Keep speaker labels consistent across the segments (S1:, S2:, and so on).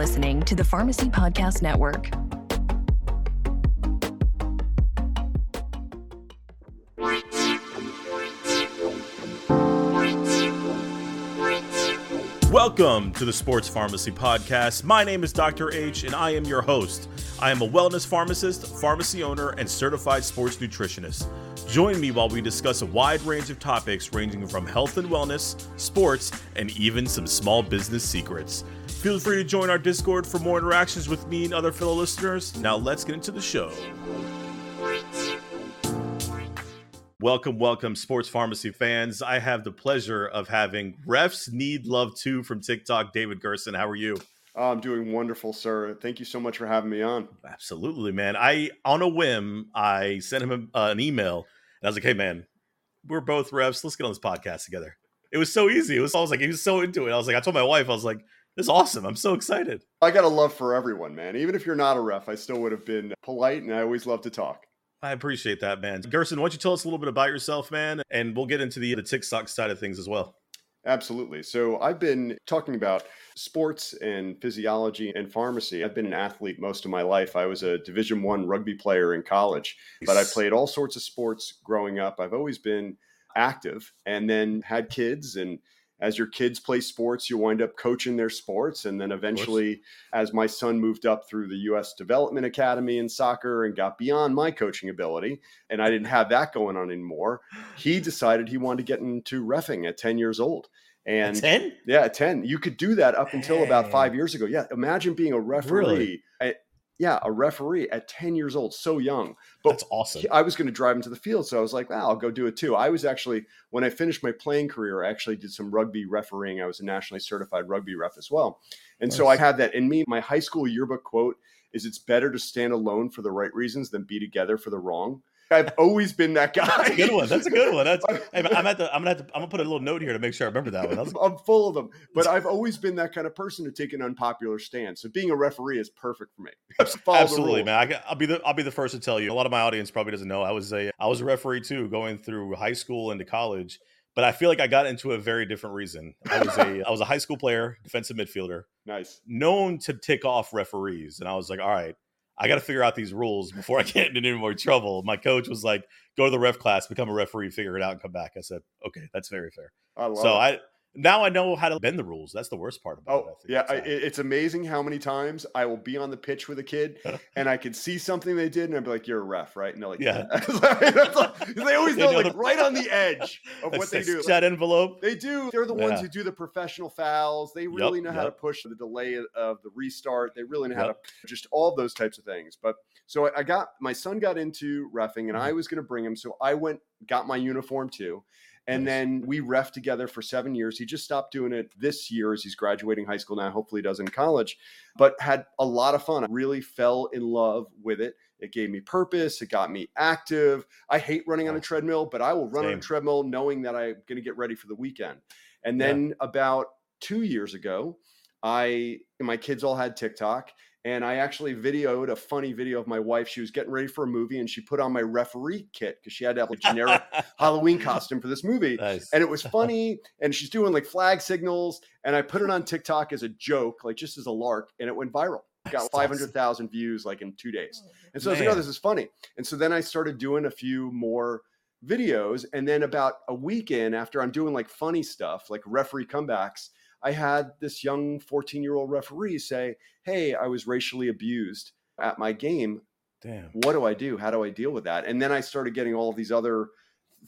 S1: listening to the Pharmacy Podcast Network.
S2: Welcome to the Sports Pharmacy Podcast. My name is Dr. H, and I am your host. I am a wellness pharmacist, pharmacy owner, and certified sports nutritionist. Join me while we discuss a wide range of topics ranging from health and wellness, sports, and even some small business secrets. Feel free to join our Discord for more interactions with me and other fellow listeners. Now, let's get into the show. Welcome, welcome, sports pharmacy fans. I have the pleasure of having Refs Need Love too from TikTok, David Gerson. How are you?
S3: Oh, I'm doing wonderful, sir. Thank you so much for having me on.
S2: Absolutely, man. I, on a whim, I sent him a, uh, an email and I was like, hey, man, we're both refs. Let's get on this podcast together. It was so easy. It was, I was like, he was so into it. I was like, I told my wife, I was like, is awesome. I'm so excited.
S3: I got a love for everyone, man. Even if you're not a ref, I still would have been polite and I always love to talk.
S2: I appreciate that, man. Gerson, why don't you tell us a little bit about yourself, man? And we'll get into the, the TikTok side of things as well.
S3: Absolutely. So I've been talking about sports and physiology and pharmacy. I've been an athlete most of my life. I was a Division 1 rugby player in college, but I played all sorts of sports growing up. I've always been active and then had kids and as your kids play sports, you wind up coaching their sports. And then eventually, as my son moved up through the U.S. Development Academy in soccer and got beyond my coaching ability, and I didn't have that going on anymore, he decided he wanted to get into refing at 10 years old. And
S2: At 10?
S3: yeah, at 10. You could do that up until about five years ago. Yeah. Imagine being a referee.
S2: Really?
S3: At, yeah, a referee at 10 years old, so young. But
S2: That's awesome.
S3: I was going to drive him to the field. So I was like, I'll go do it too. I was actually, when I finished my playing career, I actually did some rugby refereeing. I was a nationally certified rugby ref as well. And so I
S2: Nice.
S3: had that in me. My high school yearbook quote is it's better to stand alone for the right reasons than be together for the wrong. I've always been that guy.
S2: That's a good one. That's a good one. That's hey, I'm at the I'm gonna have to I'm gonna put a little note here to make sure I remember that one. That's,
S3: I'm full of them, but I've always been that kind of person to take an unpopular stance. So being a referee is perfect for me.
S2: Absolutely, man. I, I'll be the I'll be the first to tell you. A lot of my audience probably doesn't know. I was a I was a referee too, going through high school into college. But I feel like I got into a very different reason. I was a I was a high school player, defensive midfielder,
S3: Nice.
S2: known to tick off referees, and I was like, all right. I got to figure out these rules before I get into any more trouble. My coach was like, "Go to the ref class, become a referee, figure it out, and come back." I said, "Okay, that's very fair."
S3: I
S2: So
S3: it.
S2: I now I know how to bend the rules. That's the worst part about it.
S3: Oh
S2: think.
S3: yeah, I, it's amazing how many times I will be on the pitch with a kid and I can see something they did and I'd be like, "You're a ref, right?" And they're like,
S2: Yeah.
S3: That's like- they always know, like right on the edge of what they
S2: that
S3: do.
S2: Chat envelope.
S3: They do. They're the ones
S2: Yeah.
S3: who do the professional fouls. They really know how to push the delay of the restart. They really know how to just all those types of things. But so I- I got my son got into refing, and
S2: Mm-hmm.
S3: I was going to bring him. So I went got my uniform too. And then we ref together for seven years. He just stopped doing it this year as he's graduating high school now. Hopefully, he does in college, but had a lot of fun. I really fell in love with it. It gave me purpose. It got me active. I hate running on a treadmill, but I will run on a treadmill knowing that I'm going to get ready for the weekend. And
S2: Yeah.
S3: then about two years ago, I my kids all had TikTok, and I actually videoed a funny video of my wife. She was getting ready for a movie, and she put on my referee kit because she had to have a generic Halloween costume for this movie.
S2: nice.
S3: And it was funny, and she's doing like flag signals, and I put it on TikTok as a joke, like just as a lark, and it went viral. Got five hundred thousand views like in two days. Oh, and so I was like, oh, this is funny. And so then I started doing a few more videos. And then about a week in, after I'm doing like funny stuff, like referee comebacks, I had this young 14 year old referee say, Hey, I was racially abused at my game.
S2: Damn.
S3: What do I do? How do I deal with that? And then I started getting all these other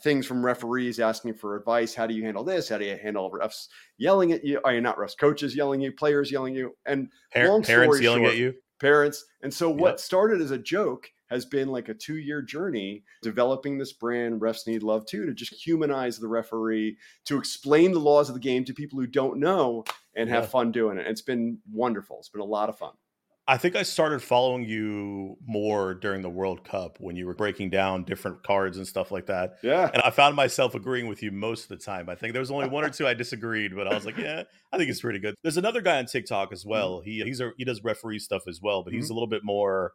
S3: things from referees asking for advice. How do you handle this? How do you handle refs yelling at you? Are you not refs? Coaches yelling at you, players yelling at you. And
S2: Par-
S3: Long
S2: parents yelling
S3: short-
S2: at you.
S3: parents. And so what
S2: Yep.
S3: started as a joke has been like a two year journey developing this brand, Refs Need Love too, to just humanize the referee, to explain the laws of the game to people who don't know and have
S2: Yeah.
S3: fun doing it. It's been wonderful. It's been a lot of fun.
S2: I think I started following you more during the World Cup when you were breaking down different cards and stuff like that.
S3: Yeah.
S2: And I found myself agreeing with you most of the time. I think there was only one or two I disagreed, but I was like, yeah, I think it's pretty good. There's another guy on TikTok as mm-hmm. well. He he's a, he does referee stuff as well, but he's mm-hmm. a little bit more.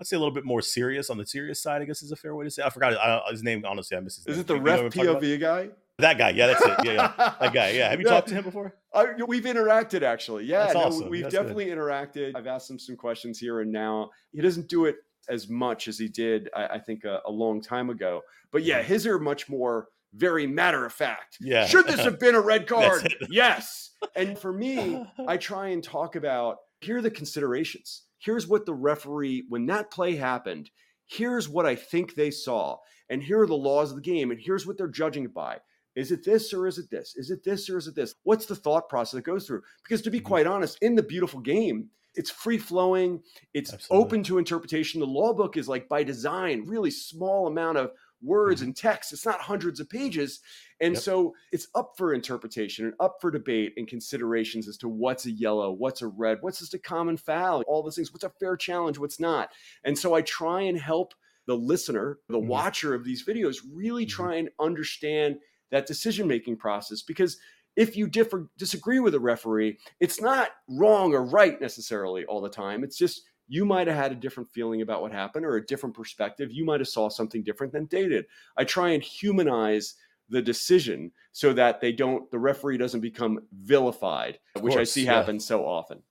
S2: I'd say a little bit more serious on the serious side. I guess is a fair way to say. I forgot I, his name. Honestly, I missed his
S3: Is
S2: name.
S3: it the
S2: You
S3: ref
S2: what I'm talking about?
S3: POV guy?
S2: That guy. Yeah, that's it. Yeah, yeah. That guy. Yeah. Have you
S3: Yeah.
S2: talked to him before?
S3: Uh, we've interacted actually. Yeah, no,
S2: awesome.
S3: we've
S2: That's good.
S3: definitely interacted. I've asked him some questions here and now. He doesn't do it as much as he did, I, I think, a, a long time ago. But yeah,
S2: Mhm.
S3: his are much more very matter of fact.
S2: Yeah.
S3: Should this have been a red card? yes. And for me, I try and talk about here are the considerations. Here's what the referee, when that play happened, here's what I think they saw. And here are the laws of the game. And here's what they're judging it by. Is it this or is it this? Is it this or is it this? What's the thought process that goes through? Because to be
S2: Mhm.
S3: quite honest, in the beautiful game, it's free flowing, it's
S2: Absolutely.
S3: open to interpretation. The law book is like by design, really small amount of words and text. It's not hundreds of pages. And
S2: Yep.
S3: so it's up for interpretation and up for debate and considerations as to what's a yellow, what's a red, what's just a common foul, all those things, what's a fair challenge, what's not. And so I try and help the listener, the
S2: Mhm.
S3: watcher of these videos, really
S2: Mhm.
S3: try and understand that decision making process because if you differ disagree with a referee it's not wrong or right necessarily all the time it's just you might have had a different feeling about what happened or a different perspective you might have saw something different than they did i try and humanize the decision so that they don't the referee doesn't become vilified
S2: Of
S3: which i see
S2: yeah.
S3: happen so often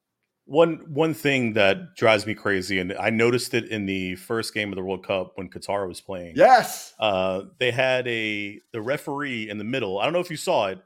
S2: One one thing that drives me crazy, and I noticed it in the first game of the World Cup when Qatar was playing.
S3: yes
S2: Uh, they had a the referee in the middle. I don't know if you saw it.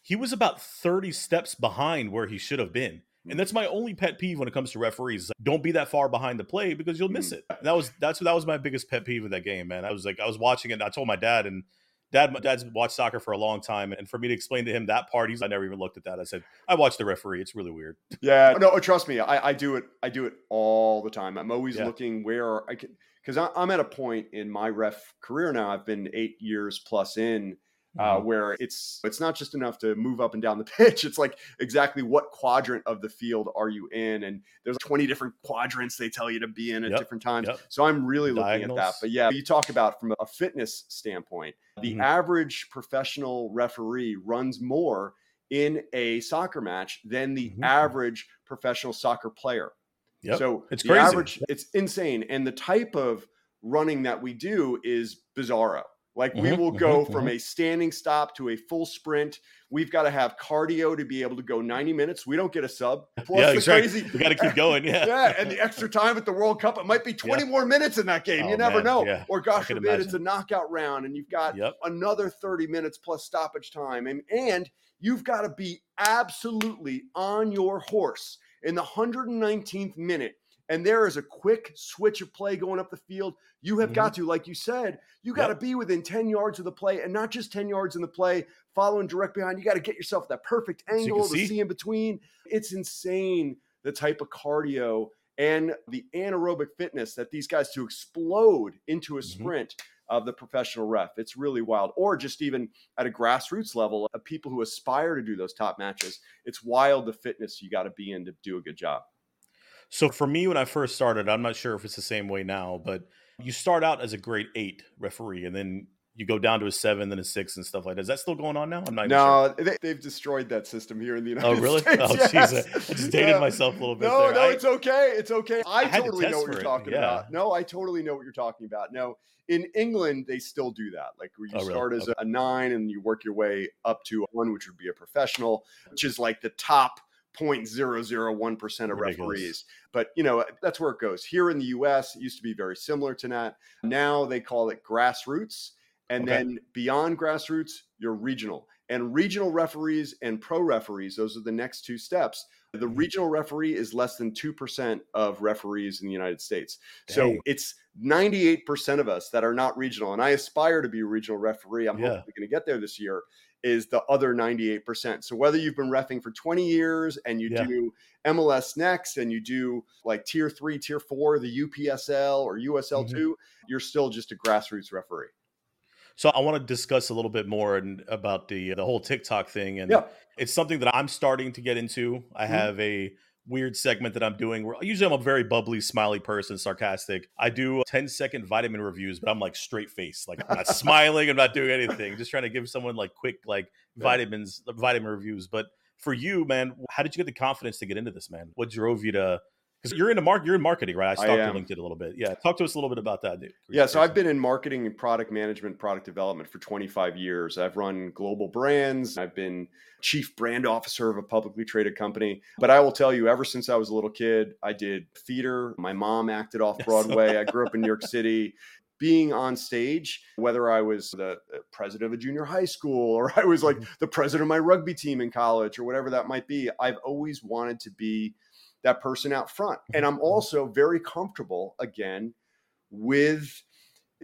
S2: He was about thirty steps behind where he should have been, and that's my only pet peeve when it comes to referees. Don't be that far behind the play because you'll miss mm. it. That was that's that was my biggest pet peeve of that game, man. I was like, I was watching it. and I told my dad, and dad, my dad's watched soccer for a long time, and for me to explain to him that part, he's I never even looked at that. I said, I watched the referee. It's really weird.
S3: Yeah, oh, no, trust me, I, I do it. I do it all the time. I'm always
S2: Yeah.
S3: looking where I can because I'm at a point in my ref career now. I've been eight years plus in, uh,
S2: Mhm.
S3: where it's it's not just enough to move up and down the pitch. It's like exactly what quadrant of the field are you in, and there's 20 different quadrants they tell you to be in at
S2: Yep,
S3: different times.
S2: yep.
S3: So I'm really looking at that. But yeah, you talk about from a fitness standpoint, the
S2: Mhm.
S3: average professional referee runs more in a soccer match than the
S2: Mhm.
S3: average professional soccer player.
S2: Yep.
S3: So
S2: It's
S3: the
S2: crazy.
S3: average, it's insane. And the type of running that we do is bizarro. Like we
S2: Mhm,
S3: will
S2: mhm,
S3: go from a standing stop to a full sprint. We've got to have cardio to be able to go 90 minutes. We don't get a sub. Plus
S2: yeah, exactly.
S3: crazy
S2: We got to keep going. Yeah,
S3: yeah, and the extra time at the World Cup, it might be 20 more minutes in that game.
S2: Oh,
S3: you never
S2: man,
S3: know.
S2: yeah.
S3: Or gosh forbid, it's a knockout round, and you've got
S2: Yep.
S3: another 30 minutes plus stoppage time. And, and you've got to be absolutely on your horse in the 119th minute. And there is a quick switch of play going up the field. You have got to, like you said, you got to be within 10 yards of the play and not just 10 yards in the play, following direct behind. You got to get yourself that perfect angle to
S2: see.
S3: see in between. It's insane the type of cardio and the anaerobic fitness that these guys to explode into a
S2: Mhm.
S3: sprint of the professional ref. It's really wild. Or just even at a grassroots level of people who aspire to do those top matches. It's wild the fitness you got to be in to do a good job.
S2: So for me, when I first started, I'm not sure if it's the same way now, but you start out as a grade eight referee, and then you go down to a seven, then a six, and stuff like that. Is that still going on now? I'm not even sure.
S3: No, they, they've destroyed that system here in the oh, United States.
S2: Oh, really?
S3: States.
S2: Oh,
S3: yes.
S2: I just dated
S3: Yeah.
S2: myself a little bit
S3: No,
S2: there.
S3: no,
S2: I-
S3: it's okay. It's okay. I,
S2: I had to
S3: totally know what you're
S2: it,
S3: talking
S2: yeah.
S3: about. No, I totally know what you're talking about. No, in England, they still do that. Like where you
S2: Oh, really?
S3: start as
S2: Okay.
S3: a nine and you work your way up to one, which would be a professional, which is like the top 0.001% of
S2: Ridiculous.
S3: referees. But, you know, that's where it goes. Here in the US, it used to be very similar to that. Now they call it grassroots. And
S2: Okay.
S3: then beyond grassroots, you're regional. And regional referees and pro referees, those are the next two steps. The
S2: Mhm.
S3: regional referee is less than 2% of referees in the United States. So it's 98% of us that are not regional. And I aspire to be a regional referee. I'm
S2: Yeah.
S3: hopefully going to get there this year. Is the other 98%. So whether you've been refing for 20 years and you
S2: Yeah.
S3: do MLS next and you do like tier three, tier four, the UPSL or USL2,
S2: Mm-hmm.
S3: you're still just a grassroots referee.
S2: So I want to discuss a little bit more and about the the whole TikTok thing, and
S3: Yeah.
S2: it's something that I'm starting to get into. I
S3: Mhm.
S2: have a weird segment that I'm doing where usually I'm a very bubbly, smiley person, sarcastic. I do 10 second vitamin reviews, but I'm like straight face, like I'm not smiling, I'm not doing anything, just trying to give someone like quick like vitamins, vitamin reviews. But for you, man, how did you get the confidence to get into this, man? What drove you to Because you're in mark, you're in marketing, right? I stalked
S3: I
S2: your LinkedIn a little bit. Yeah, talk to us a little bit about that, dude.
S3: Yeah, so I've been in marketing and product management, product development for 25 years. I've run global brands. I've been chief brand officer of a publicly traded company. But I will tell you, ever since I was a little kid, I did theater. My mom acted off Broadway. I grew up in New York City being on stage, whether I was the president of a junior high school or I was like mm-hmm. the president of my rugby team in college or whatever that might be, I've always wanted to be that person out front. And I'm mm-hmm. also very comfortable again with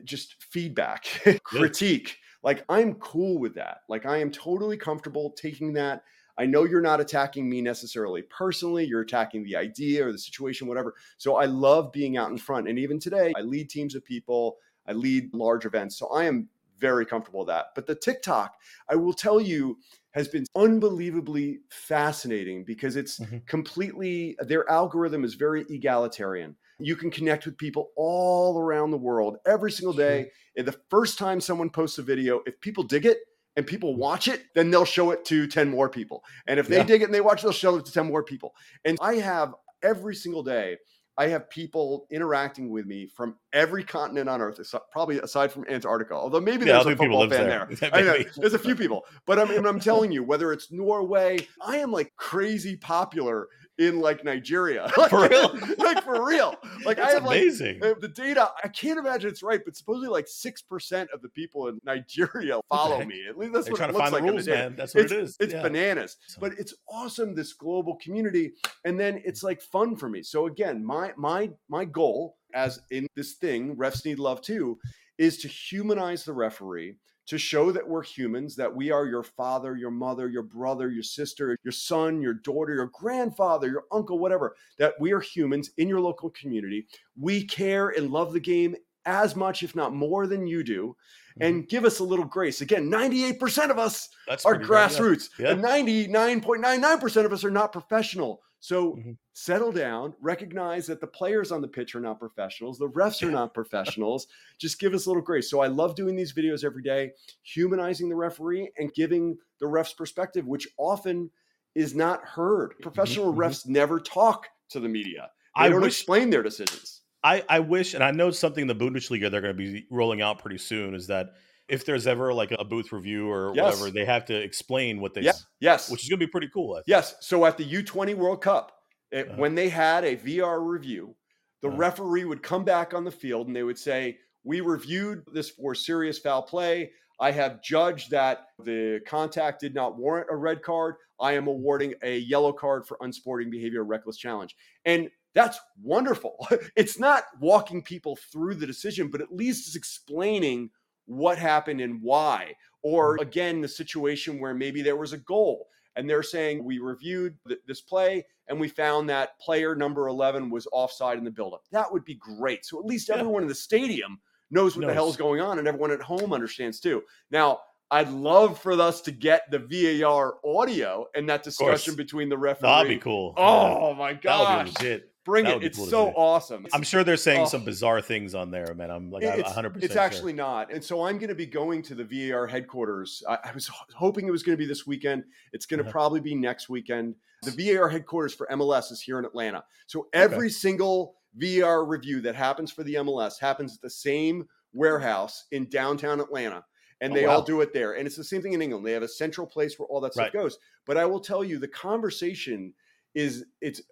S3: just feedback, critique. Like I'm cool with that. Like I am totally comfortable taking that. I know you're not attacking me necessarily personally, you're attacking the idea or the situation, whatever. So I love being out in front. And even today, I lead teams of people, I lead large events. So I am very comfortable with that. But the TikTok, I will tell you, has been unbelievably fascinating because it's mm-hmm. completely their algorithm is very egalitarian. You can connect with people all around the world every single day. And the first time someone posts a video, if people dig it and people mm-hmm. watch it, then they'll show it to 10 more people. And if they yeah. dig it and they watch it, they'll show it to 10 more people. And I have every single day I have people interacting with me from every continent on Earth, probably aside from Antarctica. Although maybe yeah, there's a football fan there. there. I know there's a few people, but I'm, I'm telling you, whether it's Norway, I am like crazy popular in like Nigeria.
S2: for real?
S3: like for real. Like
S2: That's I have amazing.
S3: like the data. I can't imagine it's right, but supposedly like six percent of the people in Nigeria follow me. At least that's
S2: They're
S3: what
S2: trying
S3: it
S2: to
S3: looks
S2: find
S3: like.
S2: The rules, man. That's what
S3: it's,
S2: it is.
S3: It's
S2: yeah.
S3: bananas, but it's awesome. This global community, and then it's like fun for me. So again, my my my goal as in this thing, refs need love too, is to humanize the referee to show that we're humans, that we are your father, your mother, your brother, your sister, your son, your daughter, your grandfather, your uncle, whatever, that we are humans in your local community. We care and love the game as much, if not more, than you do. Mm-hmm. And give us a little grace. Again, 98% of us That's are grassroots, yeah. and 99.99% of us are not professional. So mm-hmm. settle down, recognize that the players on the pitch are not professionals, the refs are not professionals. Just give us a little grace. So I love doing these videos every day, humanizing the referee and giving the ref's perspective, which often is not heard. Mm-hmm, Professional mm-hmm. refs never talk to the media. They I don't wish, explain their decisions.
S2: I, I wish, and I know something in the Bundesliga they're going to be rolling out pretty soon is that if there's ever like a booth review or yes. whatever, they have to explain what they
S3: yeah. yes,
S2: which is going to be pretty cool.
S3: Yes. So at the U20 World Cup, it, uh-huh. when they had a VR review, the uh-huh. referee would come back on the field and they would say, "We reviewed this for serious foul play. I have judged that the contact did not warrant a red card. I am awarding a yellow card for unsporting behavior, reckless challenge." And that's wonderful. It's not walking people through the decision, but at least it's explaining what happened and why. Or mm-hmm. again, the situation where maybe there was a goal and they're saying we reviewed th- this play and we found that player number 11 was offside in the buildup. That would be great. So at least yeah. everyone in the stadium knows what knows. the hell is going on and everyone at home understands too. Now, I'd love for us to get the VAR audio and that discussion between the referee.
S2: That'd be cool.
S3: Oh my god, that would be legit. Bring it. It's cool so awesome.
S2: I'm sure they're saying oh. some bizarre things on there, man. I'm like
S3: it's,
S2: 100%.
S3: It's
S2: sure.
S3: actually not. And so I'm going to be going to the VAR headquarters. I, I was hoping it was going to be this weekend. It's going to uh-huh. probably be next weekend. The VAR headquarters for MLS is here in Atlanta. So every okay. single VAR review that happens for the MLS happens at the same warehouse in downtown Atlanta and oh, they wow. all do it there. And it's the same thing in England. They have a central place where all that stuff right. goes. But I will tell you, the conversation is it's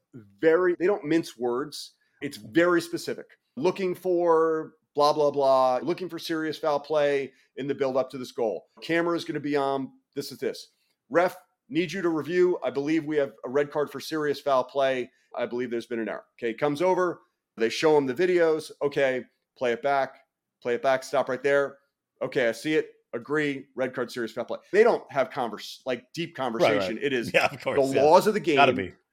S3: very they don't mince words. It's very specific. Looking for blah blah blah, looking for serious foul play in the build up to this goal. Camera is going to be on. This is this. Ref need you to review. I believe we have a red card for serious foul play. I believe there's been an error. Okay, comes over. They show him the videos. Okay, play it back. Play it back. Stop right there. Okay, I see it agree, red card, serious foul play. They don't have converse like deep conversation. Right, right. It is yeah, of course, the yeah. laws of the game.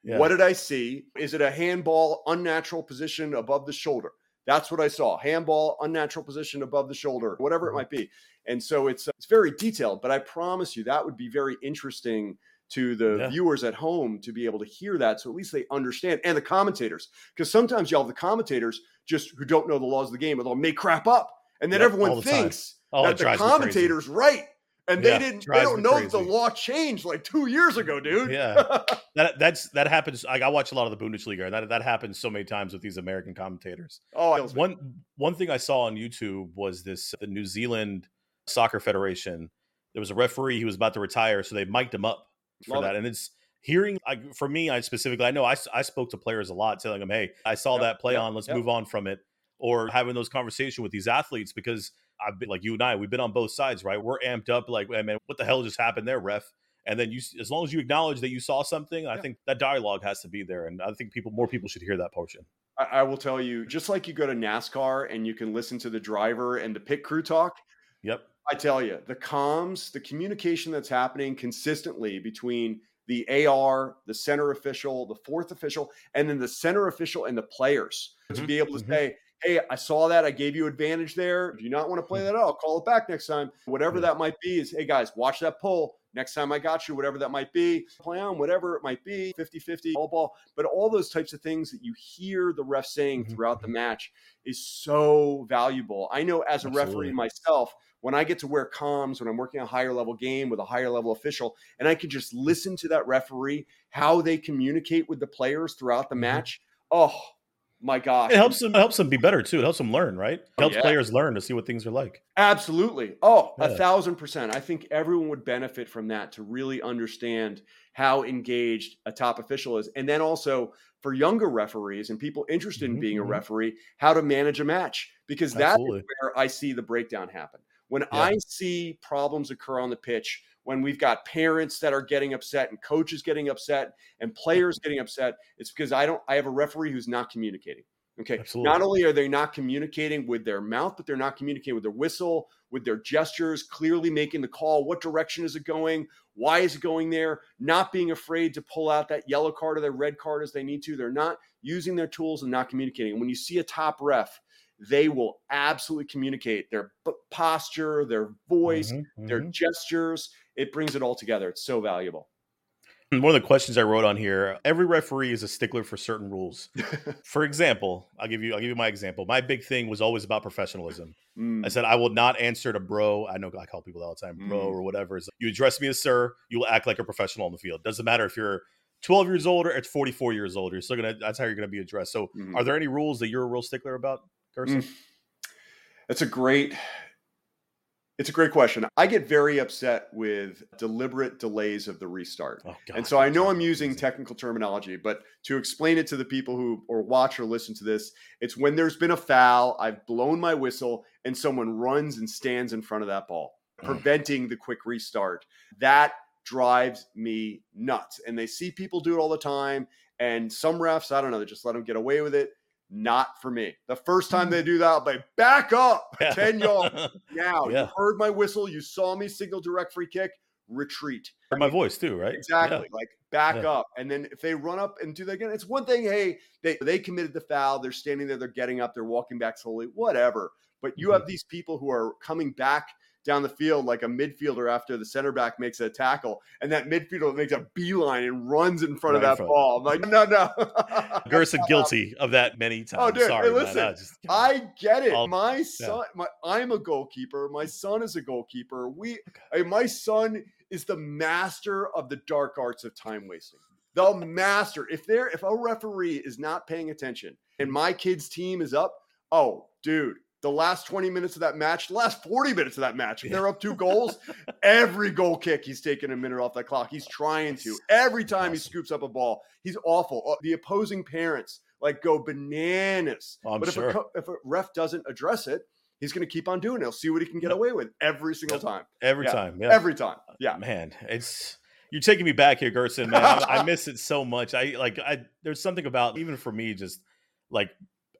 S2: Yeah.
S3: What did I see? Is it a handball, unnatural position above the shoulder? That's what I saw. Handball, unnatural position above the shoulder, whatever it mm-hmm. might be. And so it's uh, it's very detailed, but I promise you that would be very interesting to the yeah. viewers at home to be able to hear that so at least they understand and the commentators because sometimes y'all have the commentators just who don't know the laws of the game and they'll make crap up and then everyone the thinks that the commentator's right and they
S2: Yeah,
S3: didn't. They don't know that the law changed like two years ago, dude.
S2: Yeah. that that's that happens. Like I watch a lot of the Bundesliga, and that that happens so many times with these American commentators.
S3: oh, it kills me.
S2: One one thing I saw on YouTube was this uh, the New Zealand Soccer Federation. There was a referee he was about to retire, so they mic'd him up for
S3: Love
S2: that.
S3: it.
S2: And it's hearing like for me, I specifically I know I I spoke to players a lot, telling them, "Hey, I saw
S3: Yep,
S2: that play
S3: yep,
S2: on. Let's
S3: yep.
S2: move on from it." Or having those conversations with these athletes because I've been like you and I, we've been on both sides, right? We're amped up, like, "Hey, man, what the hell just happened there, ref? And then you, as long as you acknowledge that you saw something, I
S3: Yeah.
S2: think that dialogue has to be there, and I think people, more people should hear that portion.
S3: I, I will tell you, just like you go to NASCAR and you can listen to the driver and the pit crew talk.
S2: Yep.
S3: I tell you, the comms, the communication that's happening consistently between the AR, the center official, the fourth official, and then the center official and the players to
S2: Mhm,
S3: be able to
S2: mhm.
S3: say, Hey, I saw that. I gave you advantage there. Do you not want to play that out? I'll call it back next time. Whatever that might be is, hey guys, watch that pull. Next time I got you, whatever that might be, play on, whatever it might be, 50 50, all ball. But all those types of things that you hear the ref saying
S2: Mhm,
S3: throughout the match is so valuable. I know as a
S2: Absolutely.
S3: referee myself, when I get to wear comms, when I'm working a higher level game with a higher level official, and I can just listen to that referee, how they communicate with the players throughout the
S2: Mhm.
S3: match. Oh my gosh.
S2: It helps them. It helps them be better too. It helps them learn, right? It
S3: Oh,
S2: helps
S3: yeah.
S2: players learn to see what things are like.
S3: Absolutely. Oh, a thousand percent. I think everyone would benefit from that to really understand how engaged a top official is. And then also for younger referees and people interested in
S2: Mhm,
S3: being a
S2: mhm.
S3: referee, how to manage a match. Because that's where I see the breakdown happen. When I see problems occur on the pitch, when we've got parents that are getting upset and coaches getting upset and players getting upset, it's because I don't I have a referee who's not communicating. Okay.
S2: Absolutely.
S3: Not only are they not communicating with their mouth, but they're not communicating with their whistle, with their gestures, clearly making the call. What direction is it going? Why is it going there? Not being afraid to pull out that yellow card or their red card as they need to. They're not using their tools and not communicating. And when you see a top ref, they will absolutely communicate their posture, their voice,
S2: Mhm,
S3: their
S2: mhm.
S3: gestures. It brings it all together. It's so valuable.
S2: One of the questions I wrote on here: Every referee is a stickler for certain rules. for example, I'll give you. I'll give you my example. My big thing was always about professionalism.
S3: Mm,
S2: I said I will not answer to bro. I know I call people all the time bro
S3: Mm.
S2: or whatever. It's- you address me as sir. You will act like a professional on the field. Doesn't matter if you're 12 years old or it's 44 years old. You're still gonna. That's how you're gonna be addressed. So,
S3: Mhm.
S2: are there any rules that you're a real stickler about, Gerson?
S3: Mm. That's a great it's a great question. I get very upset with deliberate delays of the restart.
S2: Oh,
S3: and so I know I'm using technical terminology, but to explain it to the people who or watch or listen to this, it's when there's been a foul, I've blown my whistle, and someone runs and stands in front of that ball,
S2: Mm.
S3: preventing the quick restart. That drives me nuts. And they see people do it all the time. And some refs, I don't know, they just let them get away with it. Not for me. The first time they do that, I'll be back up
S2: Yeah.
S3: 10 yards. Now,
S2: Yeah.
S3: you heard my whistle, you saw me signal direct free kick, retreat.
S2: Heard my voice too, right?
S3: Exactly. Like back
S2: Yeah.
S3: up. And then if they run up and do that again, it's one thing, hey, they, they committed the foul, they're standing there, they're getting up, they're walking back slowly, whatever. But you
S2: Mhm.
S3: have these people who are coming back down the field like a midfielder after the center back makes a tackle, and that midfielder makes a beeline and runs in front of
S2: Right in
S3: that
S2: front.
S3: ball. I'm like, no, no.
S2: Gerson guilty of that many oh, times.
S3: Oh, dude,
S2: Sorry, man.
S3: listen,
S2: I just-
S3: I get it. My son, my, I'm a goalkeeper. My son is a goalkeeper. We, I mean, my son is the master of the dark arts of time wasting. The master. If there, if a referee is not paying attention and my kid's team is up, oh, dude, the last 20 minutes of that match, the last 40 minutes of that match, if they're up two goals, every goal kick, he's taking a minute off that clock. He's trying to. Every time he scoops up a ball, he's awful. Uh, The opposing parents like go bananas.
S2: Oh,
S3: but if,
S2: sure.
S3: a if a ref doesn't address it, he's going to keep on doing it. He'll see what he can get
S2: Yep.
S3: away with every single
S2: Yep.
S3: time.
S2: every
S3: Yeah.
S2: time. Yeah.
S3: Every time. Yeah.
S2: man it's you're taking me back here gerson man I, I miss it so much i like i there's something about even for me just like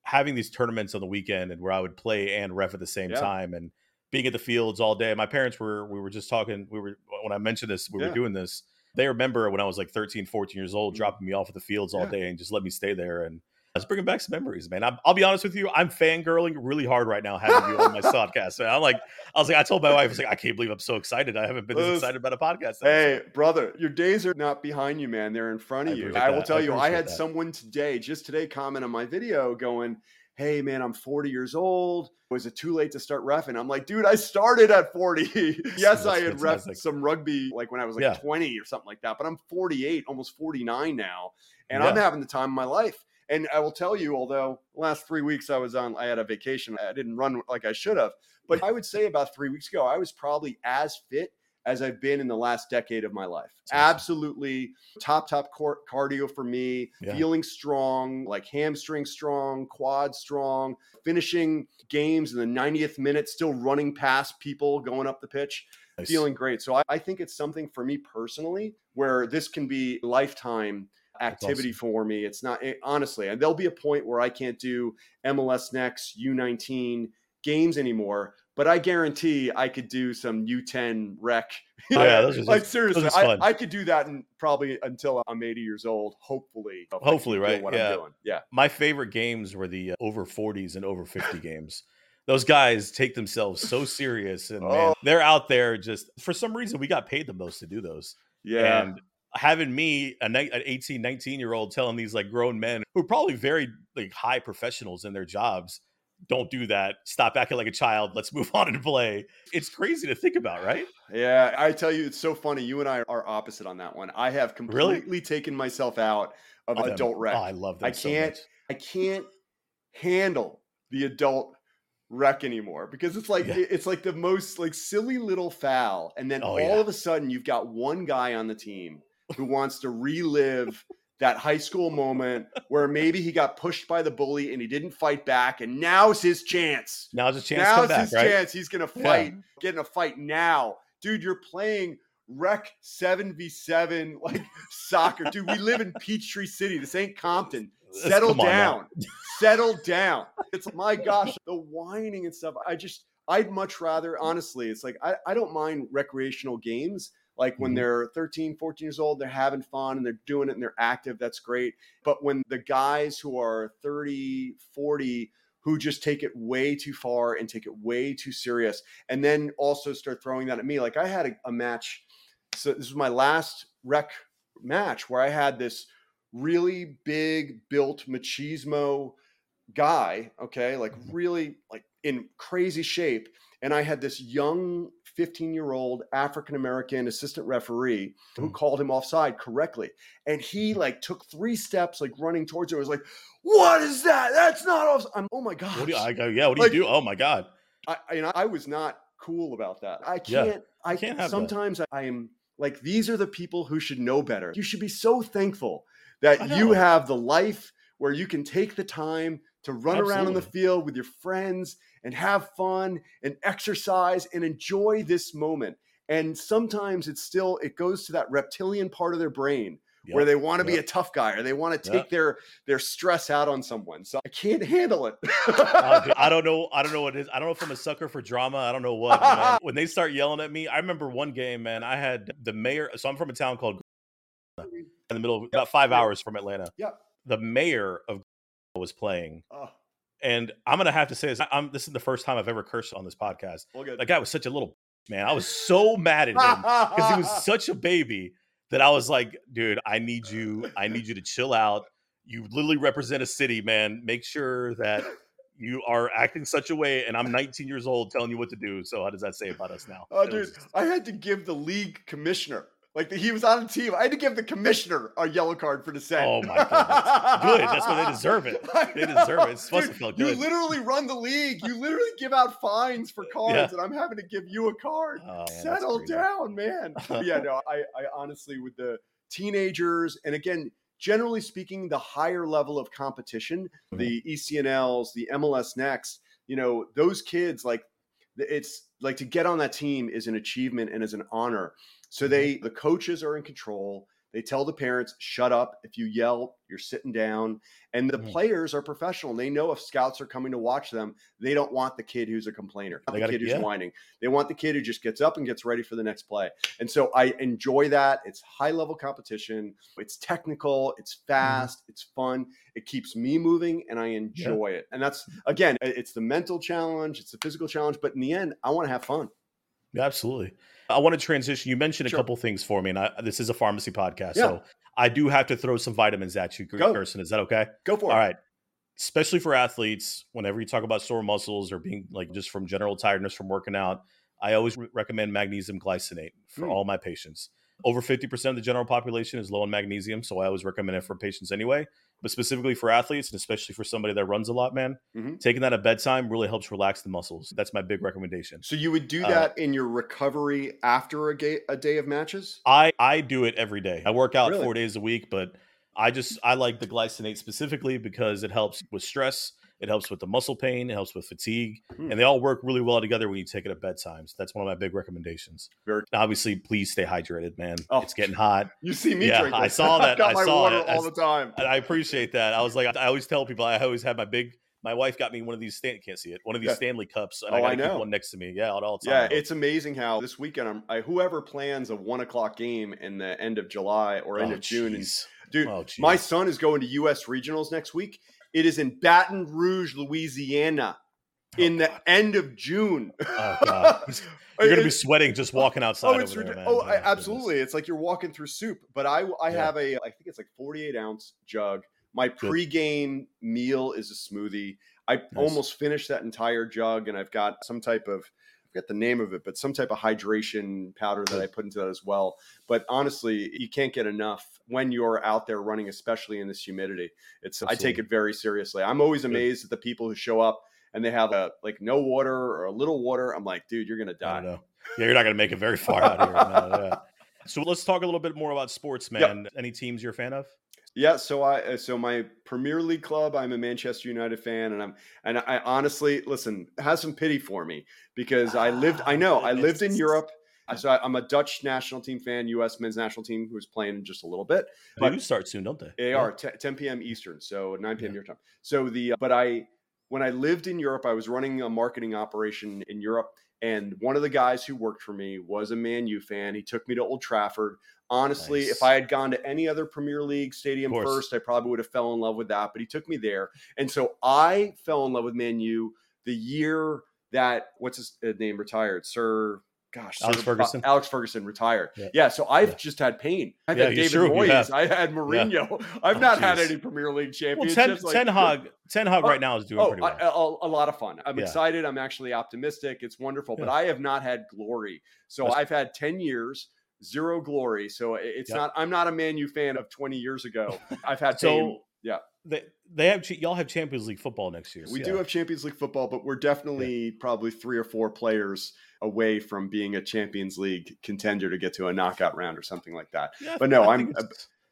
S2: having these tournaments on the weekend and where i would play and ref at the same
S3: Yeah.
S2: time and being at the fields all day my parents were we were just talking we were when i mentioned this we
S3: Yeah.
S2: were doing this they remember when i was like 13 14 years old
S3: Mhm.
S2: dropping me off at the fields all day and just let me stay there and Let's bringing back some memories, man. I'm, I'll be honest with you. I'm fangirling really hard right now having you on my podcast. I'm like, I was like, I told my wife, I was like, I can't believe I'm so excited. I haven't been this excited about a podcast.
S3: Hey, brother, your days are not behind you, man. They're in front
S2: I
S3: of you. I will
S2: that.
S3: tell
S2: I
S3: you, I had
S2: that.
S3: someone today, just today, comment on my video going, hey man, I'm 40 years old. Was it too late to start refing? I'm like, dude, I started at 40. yes, I had ref some rugby like when I was like yeah. 20 or something like that, but I'm 48, almost 49 now, and yeah. I'm having the time of my life. And I will tell you, although last three weeks I was on, I had a vacation. I didn't run like I should have. But I would say about three weeks ago, I was probably as fit as I've been in the last decade of my life. Absolutely top, top cardio for me, yeah. feeling strong, like hamstring strong, quad strong, finishing games in the 90th minute, still running past people going up the pitch. Nice. Feeling great. So I, I think it's something for me personally where this can be lifetime activity awesome. for me. It's not it, honestly, and there'll be a point where I can't do MLS Next, U19 games anymore, but I guarantee I could do some U10 rec.
S2: Oh, yeah, those
S3: like just, seriously, I, I, could do that probably until I'm 80 years old. Hopefully,
S2: hopefully, right? yeah. yeah. My favorite games were the uh, over 40s and over 50 games. Those guys take themselves so serious, and oh. man, they're out there just for some reason. We got paid the most to do those.
S3: Yeah.
S2: And having me an 18 19 year old telling these like grown men who are probably very like high professionals in their jobs don't do that. Stop acting like a child. Let's move on and play. It's crazy to think about, right?
S3: Yeah, I tell you, it's so funny. You and I are opposite on that one. I have completely really? taken myself out of oh, adult rec.
S2: Oh, I love that.
S3: I can't.
S2: So
S3: I can't handle the adult rec anymore because it's like yeah. it's like the most like silly little foul, and then oh, all yeah. of a sudden you've got one guy on the team who wants to relive that high school moment where maybe he got pushed by the bully and he didn't fight back, and now's his chance.
S2: Now's his chance.
S3: Now's
S2: back,
S3: his
S2: right?
S3: chance. He's gonna fight, yeah. get in a fight now, dude. You're playing rec seven v seven like soccer, dude. We live in Peachtree City. This ain't Compton. Settle down. Settle down. It's my gosh, the whining and stuff. I just, I'd much rather, honestly, it's like I, I don't mind recreational games like when mm-hmm. they're 13, 14 years old, they're having fun and they're doing it and they're active. That's great. But when the guys who are 30, 40, who just take it way too far and take it way too serious, and then also start throwing that at me. Like I had a, a match. So this was my last rec match where I had this really big built machismo guy, okay, like mm-hmm. really like in crazy shape. And I had this young 15 year old African American assistant referee who mm. called him offside correctly. And he like took three steps, like running towards it. It was like, what is that? That's not offside. I'm, oh my God.
S2: What do you, I go, yeah, what do like, you do? Oh my God.
S3: I, you know, I was not cool about that. I can't, yeah, I can't sometimes that. I am like, these are the people who should know better. You should be so thankful that you have the life where you can take the time to run Absolutely. around in the field with your friends and have fun and exercise and enjoy this moment. And sometimes it's still, it goes to that reptilian part of their brain Yep, where they want to yep. be a tough guy or they want to take yep. their their stress out on someone. So I can't handle it.
S2: uh, I don't know. I don't know what it is. I don't know if I'm a sucker for drama. I don't know what. When they start yelling at me, I remember one game, man. I had the mayor. So I'm from a town called in the middle of about five hours from Atlanta.
S3: Yeah.
S2: The mayor of was playing. Oh. And I'm gonna have to say this. I'm this is the first time I've ever cursed on this podcast. Well, that guy was such a little man. I was so mad at him because he was such a baby that I was like, dude, I need you. I need you to chill out. You literally represent a city, man. Make sure that you are acting such a way, and I'm 19 years old telling you what to do. So how does that say about us now?
S3: Oh, dude, I had to give the league commissioner like he was on a team. I had to give the commissioner a yellow card for the dissent.
S2: Oh my god, good. That's why they deserve it. They deserve it. It's supposed Dude, to feel good.
S3: You literally run the league. You literally give out fines for cards, yeah. and I'm having to give you a card. Oh, man, Settle down, man. yeah, no, I, I honestly with the teenagers, and again, generally speaking, the higher level of competition, mm-hmm. the ECNLs, the MLS Next, you know, those kids like it's like to get on that team is an achievement and is an honor so mm-hmm. they the coaches are in control. They tell the parents, shut up. If you yell, you're sitting down. And the mm-hmm. players are professional. They know if scouts are coming to watch them, they don't want the kid who's a complainer, the gotta, kid who's yeah. whining. They want the kid who just gets up and gets ready for the next play. And so I enjoy that. It's high level competition. It's technical. It's mm-hmm. fast. Mm-hmm. It's fun. It keeps me moving and I enjoy yeah. it. And that's, again, it's the mental challenge, it's the physical challenge. But in the end, I want to have fun.
S2: Absolutely. I want to transition. You mentioned sure. a couple things for me, and I, this is a pharmacy podcast, yeah. so I do have to throw some vitamins at you, Go. Is that okay?
S3: Go for it.
S2: All right. especially for athletes, whenever you talk about sore muscles or being like just from general tiredness from working out, I always re- recommend magnesium glycinate for
S3: Mm.
S2: all my patients. Over 50% of the general population is low in magnesium, so I always recommend it for patients anyway. But specifically for athletes, and especially for somebody that runs a lot, man,
S3: Mhm.
S2: taking that at bedtime really helps relax the muscles. That's my big recommendation.
S3: So you would do
S2: Uh,
S3: that in your recovery after a, ga- a day of matches?
S2: I I do it every day. I work out
S3: Really?
S2: four days a week, but I just I like the glycinate specifically because it helps with stress, it helps with the muscle pain, it helps with fatigue,
S3: Hmm.
S2: and they all work really well together when you take it at bedtime. So that's one of my big recommendations.
S3: Very-
S2: Obviously, please stay hydrated, man.
S3: Oh.
S2: It's getting hot.
S3: You see me
S2: Yeah, I saw that.
S3: got
S2: I
S3: my
S2: saw
S3: water
S2: it.
S3: all the time.
S2: I appreciate that. I was like, I always tell people I always have my big. My wife got me one of these. Stan- can't see it. One of these
S3: Yeah.
S2: Stanley cups, and
S3: Oh,
S2: I got
S3: I know.
S2: one next to me. Yeah, at all
S3: time
S2: Yeah,
S3: it's amazing how this weekend, I'm, I, whoever plans a one o'clock game in the end of July or end
S2: Oh,
S3: of June, and dude,
S2: Oh,
S3: my son is going to U.S. regionals next week. It is in Baton Rouge, Louisiana, oh, in the end of June.
S2: Oh, God. You're gonna be sweating just walking oh, outside.
S3: Oh, it's
S2: there, man.
S3: oh,
S2: Oh,
S3: absolutely. It's like you're walking through soup. But I, I
S2: Yeah.
S3: have a, I think it's like 48 ounce jug. My pregame meal is a smoothie. I almost finished that entire jug, and I've got some type of, forget the name of it, but some type of hydration powder that I put into that as well. But honestly, you can't get enough when you're out there running, especially in this humidity. It's, I take it very seriously. I'm always amazed at the people who show up and they have a like no water or a little water. I'm like, dude, you're gonna die.
S2: Yeah, you're not gonna make it very far out here. No, yeah. So let's talk a little bit more about sports,
S3: Yep.
S2: man. Any teams you're a fan of?
S3: Yeah, so I uh, so my Premier League club, I'm a Manchester United fan, and I'm and I honestly listen, have some pity for me because I lived, I know, I lived in. Europe. So I- I'm a Dutch national team fan, U.S. men's national team, who's playing in just a little bit.
S2: They
S3: But-
S2: do start soon, don't they?
S3: They
S2: Yeah.
S3: are te- 10 p.m. Eastern, so 9 p.m.
S2: Yeah.
S3: your time. So the but I when I lived in Europe, I was running a marketing operation in Europe, and one of the guys who worked for me was a Man U fan. He took me to Old Trafford. Honestly,
S2: Nice.
S3: if I had gone to any other Premier League stadium first, I probably would have fell in love with that. But he took me there, and so I fell in love with Man U the year that what's his uh, name retired, Sir. Gosh,
S2: Alex
S3: Sir-
S2: Ferguson?
S3: Alex Ferguson retired.
S2: Yeah.
S3: Yeah, so I've
S2: Yeah.
S3: just had pain. I've
S2: Yeah,
S3: had David
S2: sure-
S3: Moyes. I had Mourinho. I've
S2: Oh,
S3: not had any Premier League
S2: Well,
S3: championships.
S2: Ten,
S3: like-
S2: Ten Hag, Ten Hag
S3: Oh,
S2: right now is doing
S3: Oh,
S2: pretty well.
S3: A lot of fun. I'm excited. I'm actually optimistic. It's wonderful, but I have not had glory. So
S2: That's-
S3: I've had 10 years, zero glory. So it's
S2: Yep.
S3: not, I'm not a Man U fan of 20 years ago. I've had
S2: so
S3: pain. yeah.
S2: they they have y'all have Champions League football next year.
S3: We
S2: yeah.
S3: do have Champions League football, but we're definitely probably three or four players away from being a Champions League contender to get to a knockout round or something like that.
S2: Yeah,
S3: but no,
S2: I
S3: I'm-
S2: think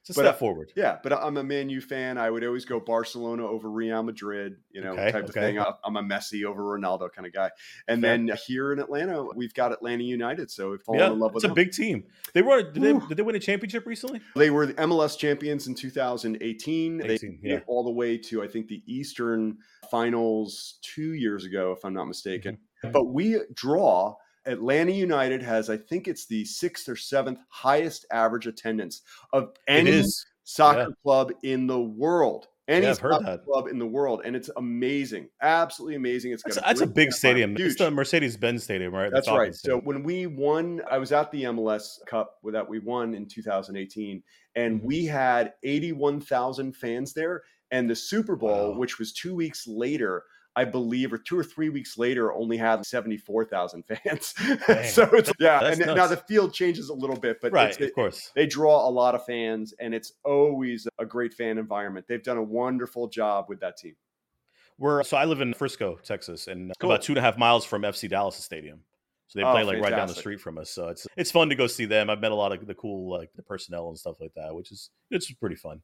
S2: it's, a
S3: but,
S2: step
S3: uh,
S2: forward.
S3: Yeah, but I'm a Man U fan. I would always go Barcelona over Real Madrid, you know,
S2: Okay,
S3: type of
S2: okay.
S3: thing. I- I'm a Messi over Ronaldo kind of guy. And
S2: Fair.
S3: then here in Atlanta, we've got Atlanta United. So we've fallen
S2: Yeah,
S3: in love with
S2: it's a
S3: them.
S2: big team. They were. Did they, did they win a championship recently?
S3: They were the MLS champions in 2018. they
S2: 18,
S3: made
S2: yeah.
S3: all the way to, I think, the Eastern finals two years ago, if I'm not mistaken.
S2: Mhm.
S3: But we draw. Atlanta United has, I think it's the sixth or seventh highest average attendance of any soccer
S2: Yeah.
S3: club in the world. Any
S2: Yeah,
S3: soccer club in the world, and it's amazing, absolutely amazing. It's got
S2: That's, that's a big stadium.
S3: environment.
S2: It's the Mercedes Benz Stadium, right? The
S3: That's right. So when we won, I was at the MLS Cup that we won in 2018, and
S2: Mhm.
S3: we had 81,000 fans there. And the Super Bowl,
S2: Wow.
S3: which was two weeks later, I believe, or two or three weeks later, only had 74,000 fans. So it's yeah.
S2: That's
S3: and now the field changes a little bit, but
S2: right,
S3: it's,
S2: of course.
S3: they draw a lot of fans, and it's always a great fan environment. They've done a wonderful job with that team.
S2: We're so I live in Frisco, Texas, and
S3: Cool.
S2: about two and a half miles from FC Dallas Stadium. So they
S3: Oh,
S2: play like right down the street from us. So it's it's fun to go see them. I've met a lot of the cool like the personnel and stuff like that, which is it's pretty fun.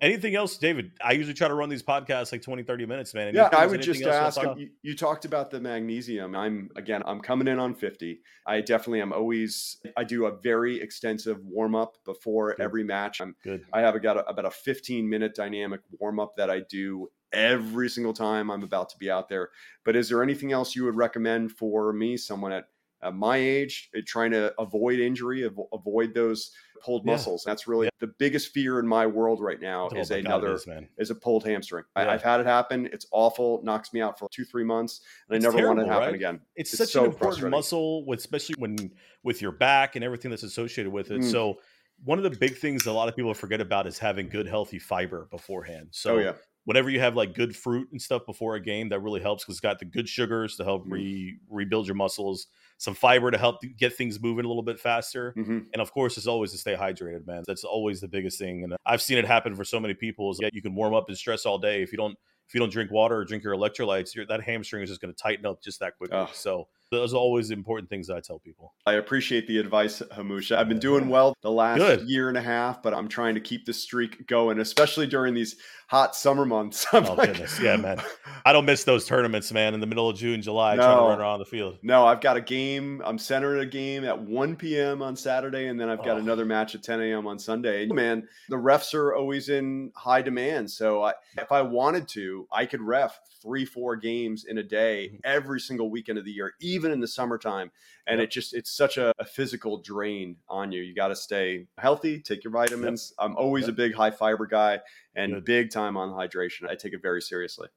S2: Anything else, David? I usually try to run these podcasts like 20, 30 minutes, man.
S3: Yeah, I would just
S2: else you wanna
S3: ask. him-
S2: um,
S3: You, you talked about the magnesium. I'm again. I'm coming in on 50. I definitely am always. I do a very extensive warm up before
S2: Good.
S3: every match. I'm.
S2: Good.
S3: I have got a, about a 15 minute dynamic warm up that I do every single time I'm about to be out there. But is there anything else you would recommend for me, someone at, at my age, uh, trying to avoid injury, avo- avoid those pulled
S2: Yeah.
S3: muscles? That's really the biggest fear in my world right now.
S2: Oh
S3: is
S2: my God, it
S3: another
S2: is,
S3: is a pulled hamstring. I,
S2: Yeah.
S3: I've had it happen. It's awful. Knocks me out for two, three months, and
S2: It's
S3: I never want it to happen
S2: right?
S3: again.
S2: It's,
S3: It's
S2: such
S3: so
S2: an important muscle, with, especially when with your back and everything that's associated with it.
S3: Mm.
S2: So one of the big things a lot of people forget about is having good, healthy fiber beforehand. So
S3: oh yeah,
S2: whenever you have like good fruit and stuff before a game, that really helps because it's got the good sugars to help mm-hmm. re- rebuild your muscles, some fiber to help get things moving a little bit faster, mm-hmm. and of course, it's always to stay hydrated, man. That's always the biggest thing, and I've seen it happen for so many people. Is that you can warm up and stress all day if you don't if you don't drink water or drink your electrolytes, that hamstring is just going to tighten up just that quickly. Oh. So those are always important things that I tell people.
S3: I appreciate the advice, Hamusha. I've been doing well the last Good. year and a half, but I'm trying to keep the streak going, especially during these hot summer months. I'm
S2: oh, like, goodness. Yeah, man. I don't miss those tournaments, man, in the middle of June, July, no, trying to run around the field.
S3: No, I've got a game. I'm centering a game at 1 p.m. on Saturday, and then I've got oh. another match at 10 a.m. on Sunday. And man, the refs are always in high demand. So I, if I wanted to, I could ref three, four games in a day mm-hmm. every single weekend of the year, even in the summertime. And yep. it just, it's such a, a physical drain on you. You got to stay healthy, take your vitamins. Yep. I'm always yep. a big high fiber guy and Good. big time on hydration. I take it very seriously.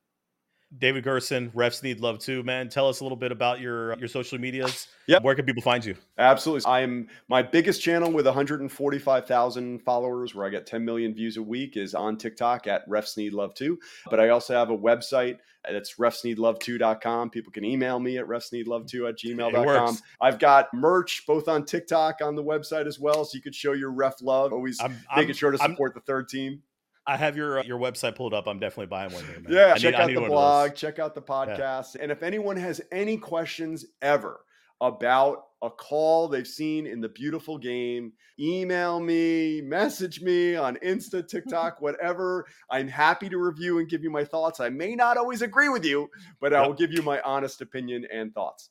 S2: David Gerson, refs need love too, man. Tell us a little bit about your uh, your social medias. Yeah, where can people find you?
S3: Absolutely, I am my biggest channel with 145,000 followers, where I get 10 million views a week, is on TikTok at refs need love too. But I also have a website that's refsneedlove2.com. People can email me at refsneedlove2 at gmail.com. I've got merch both on TikTok on the website as well, so you could show your ref love. Always I'm, making I'm, sure to support I'm, the third team.
S2: I have your uh, your website pulled up. I'm definitely buying one here.
S3: Man. Yeah, I check need, out the blog, check out the podcast, yeah. and if anyone has any questions ever about a call they've seen in the beautiful game, email me, message me on Insta, TikTok, whatever. I'm happy to review and give you my thoughts. I may not always agree with you, but I will give you my honest opinion and thoughts.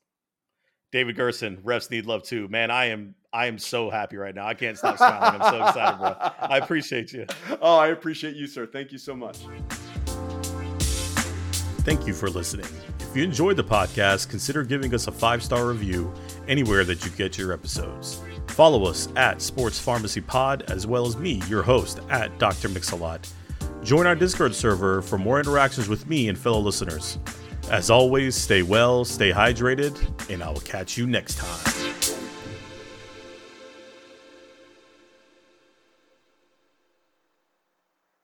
S2: David Gerson, refs need love too. Man, I am I am so happy right now. I can't stop smiling. I'm so excited, bro. I appreciate you.
S3: Oh, I appreciate you, sir. Thank you so much.
S2: Thank you for listening. If you enjoyed the podcast, consider giving us a five star review anywhere that you get your episodes. Follow us at Sports Pharmacy Pod, as well as me, your host, at Dr. Mixalot. Join our Discord server for more interactions with me and fellow listeners. As always, stay well, stay hydrated, and I will catch you next time.